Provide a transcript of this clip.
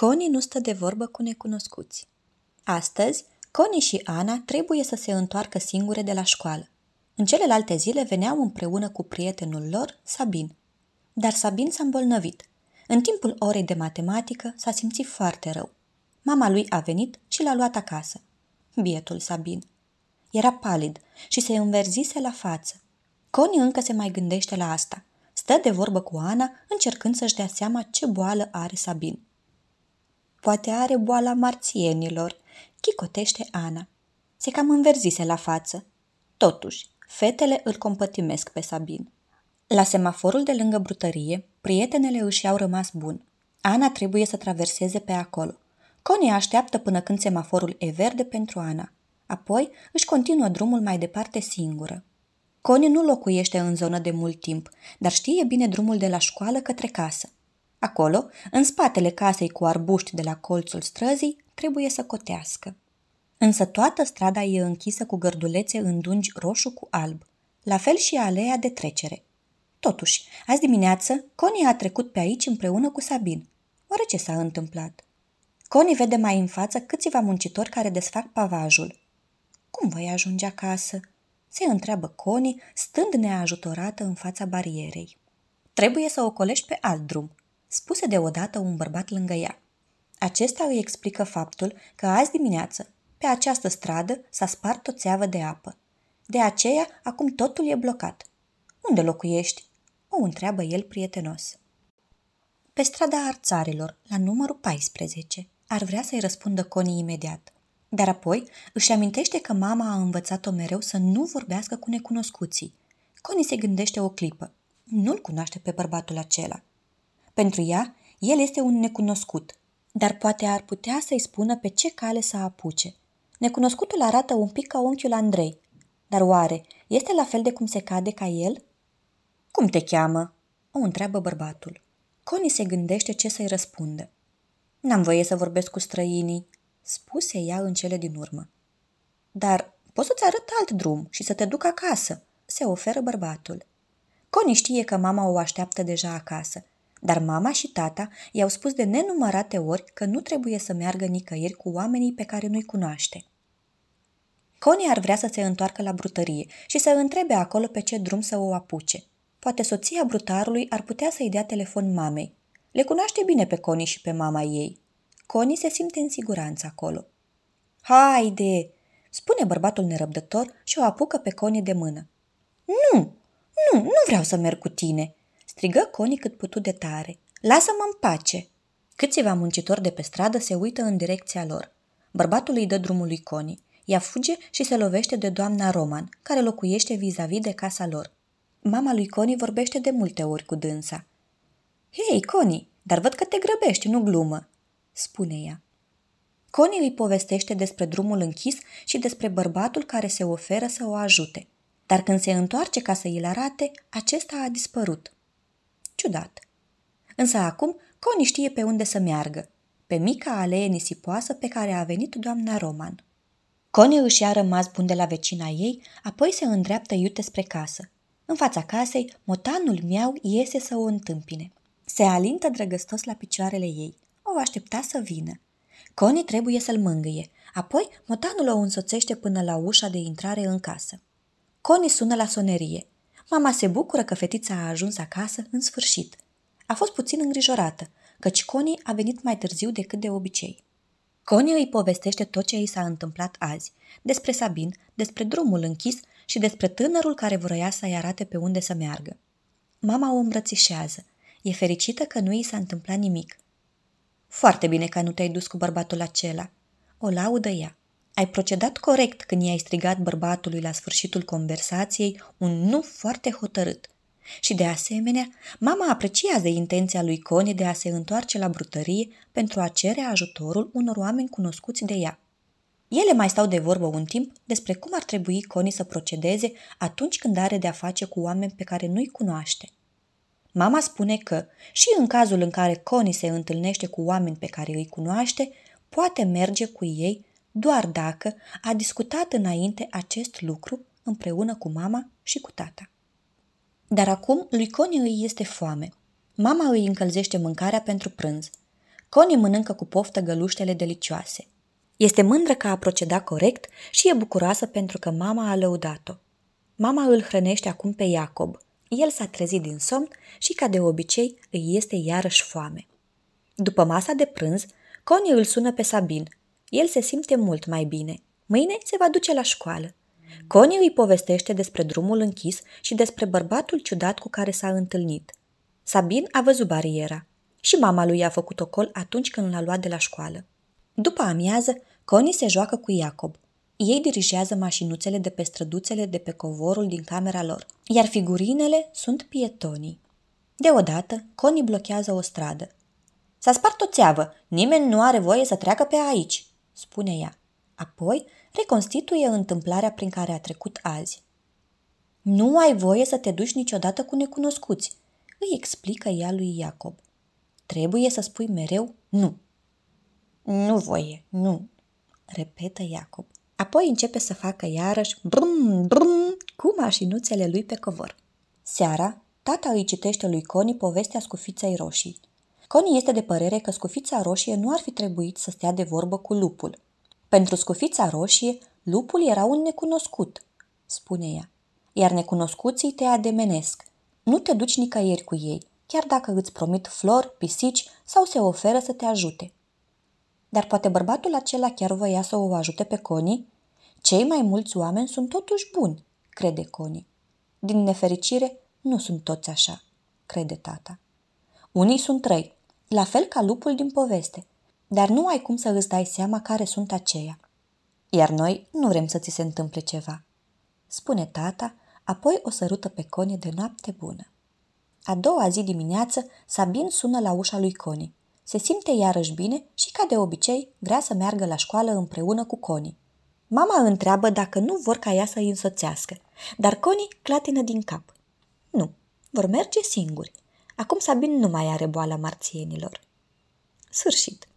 Connie nu stă de vorbă cu necunoscuți. Astăzi, Connie și Ana trebuie să se întoarcă singure de la școală. În celelalte zile veneau împreună cu prietenul lor, Sabin. Dar Sabin s-a îmbolnăvit. În timpul orei de matematică s-a simțit foarte rău. Mama lui a venit și l-a luat acasă. Bietul Sabin. Era palid și se înverzise la față. Connie încă se mai gândește la asta. Stă de vorbă cu Ana, încercând să-și dea seama ce boală are Sabin. Poate are boala marțienilor, chicotește Ana. Se cam înverzise la față. Totuși, fetele îl compătimesc pe Sabin. La semaforul de lângă brutărie, prietenele își au rămas bun. Ana trebuie să traverseze pe acolo. Connie așteaptă până când semaforul e verde pentru Ana. Apoi își continuă drumul mai departe singură. Connie nu locuiește în zonă de mult timp, dar știe bine drumul de la școală către casă. Acolo, în spatele casei cu arbuști de la colțul străzii, trebuie să cotească. Însă toată strada e închisă cu gărdulețe în dungi roșu cu alb, la fel și aleea de trecere. Totuși, azi dimineață, Connie a trecut pe aici împreună cu Sabin. Oare ce s-a întâmplat? Connie vede mai în față câțiva muncitori care desfac pavajul. Cum voi ajunge acasă? Se întreabă Connie, stând neajutorată în fața barierei. Trebuie să ocolești pe alt drum, spuse deodată un bărbat lângă ea. Acesta îi explică faptul că azi dimineață, pe această stradă, s-a spart o țeavă de apă. De aceea, acum totul e blocat. Unde locuiești? O întreabă el prietenos. Pe strada Arțarilor, la numărul 14, ar vrea să-i răspundă Conii imediat. Dar apoi își amintește că mama a învățat-o mereu să nu vorbească cu necunoscuții. Conii se gândește o clipă. Nu-l cunoaște pe bărbatul acela. Pentru ea, el este un necunoscut, dar poate ar putea să-i spună pe ce cale să apuce. Necunoscutul arată un pic ca unchiul Andrei, dar oare este la fel de cum se cade ca el? Cum te cheamă?" o întreabă bărbatul. Connie se gândește ce să-i răspundă. N-am voie să vorbesc cu străinii, spuse ea în cele din urmă. Dar pot să-ți arăt alt drum și să te duc acasă, se oferă bărbatul. Connie știe că mama o așteaptă deja acasă dar mama și tata i-au spus de nenumărate ori că nu trebuie să meargă nicăieri cu oamenii pe care nu-i cunoaște. Connie ar vrea să se întoarcă la brutărie și să întrebe acolo pe ce drum să o apuce. Poate soția brutarului ar putea să-i dea telefon mamei. Le cunoaște bine pe Connie și pe mama ei. Connie se simte în siguranță acolo. Haide! spune bărbatul nerăbdător și o apucă pe Connie de mână. Nu, nu, nu vreau să merg cu tine, strigă Coni cât putu de tare. Lasă-mă în pace! Câțiva muncitori de pe stradă se uită în direcția lor. Bărbatul îi dă drumul lui Coni. Ea fuge și se lovește de doamna Roman, care locuiește vis-a-vis de casa lor. Mama lui Coni vorbește de multe ori cu dânsa. Hei, Coni, dar văd că te grăbești, nu glumă, spune ea. Coni îi povestește despre drumul închis și despre bărbatul care se oferă să o ajute. Dar când se întoarce ca să îl arate, acesta a dispărut. Ciudat. Însă acum Coni știe pe unde să meargă, pe mica alee nisipoasă pe care a venit doamna Roman. Coni își ia rămas bun de la vecina ei, apoi se îndreaptă iute spre casă. În fața casei, motanul miau iese să o întâmpine. Se alintă drăgăstos la picioarele ei. O aștepta să vină. Coni trebuie să-l mângâie, apoi motanul o însoțește până la ușa de intrare în casă. Coni sună la sonerie. Mama se bucură că fetița a ajuns acasă în sfârșit. A fost puțin îngrijorată, căci Connie a venit mai târziu decât de obicei. Connie îi povestește tot ce i s-a întâmplat azi, despre Sabin, despre drumul închis și despre tânărul care vroia să-i arate pe unde să meargă. Mama o îmbrățișează. E fericită că nu i s-a întâmplat nimic. Foarte bine că nu te-ai dus cu bărbatul acela. O laudă ea. Ai procedat corect când i-ai strigat bărbatului la sfârșitul conversației un nu foarte hotărât. Și de asemenea, mama apreciază intenția lui Cone de a se întoarce la brutărie pentru a cere ajutorul unor oameni cunoscuți de ea. Ele mai stau de vorbă un timp despre cum ar trebui Coni să procedeze atunci când are de-a face cu oameni pe care nu-i cunoaște. Mama spune că, și în cazul în care Coni se întâlnește cu oameni pe care îi cunoaște, poate merge cu ei doar dacă a discutat înainte acest lucru împreună cu mama și cu tata. Dar acum lui Coni îi este foame. Mama îi încălzește mâncarea pentru prânz. Connie mănâncă cu poftă găluștele delicioase. Este mândră că a procedat corect și e bucuroasă pentru că mama a lăudat-o. Mama îl hrănește acum pe Iacob. El s-a trezit din somn și, ca de obicei, îi este iarăși foame. După masa de prânz, Connie îl sună pe Sabin. El se simte mult mai bine. Mâine se va duce la școală. Connie îi povestește despre drumul închis și despre bărbatul ciudat cu care s-a întâlnit. Sabin a văzut bariera. Și mama lui a făcut ocol atunci când l-a luat de la școală. După amiază, Connie se joacă cu Iacob. Ei dirigează mașinuțele de pe străduțele de pe covorul din camera lor, iar figurinele sunt pietonii. Deodată, Connie blochează o stradă. S-a spart o țeavă, nimeni nu are voie să treacă pe aici, spune ea. Apoi reconstituie întâmplarea prin care a trecut azi. Nu ai voie să te duci niciodată cu necunoscuți, îi explică ea lui Iacob. Trebuie să spui mereu nu. Nu voie, nu, repetă Iacob. Apoi începe să facă iarăși brum, brum cu mașinuțele lui pe covor. Seara, tata îi citește lui Coni povestea scufiței roșii. Coni este de părere că scufița roșie nu ar fi trebuit să stea de vorbă cu lupul. Pentru scufița roșie, lupul era un necunoscut, spune ea, iar necunoscuții te ademenesc. Nu te duci nicăieri cu ei, chiar dacă îți promit flori, pisici sau se oferă să te ajute. Dar poate bărbatul acela chiar voia să o ajute pe Coni? Cei mai mulți oameni sunt totuși buni, crede Coni. Din nefericire, nu sunt toți așa, crede tata. Unii sunt răi, la fel ca lupul din poveste, dar nu ai cum să îți dai seama care sunt aceia. Iar noi nu vrem să ți se întâmple ceva, spune tata, apoi o sărută pe Coni de noapte bună. A doua zi dimineață, Sabin sună la ușa lui Coni. Se simte iarăși bine și, ca de obicei, vrea să meargă la școală împreună cu Coni. Mama întreabă dacă nu vor ca ea să îi însoțească, dar Coni clatină din cap. Nu, vor merge singuri. Acum Sabin nu mai are boala marțienilor. Sfârșit.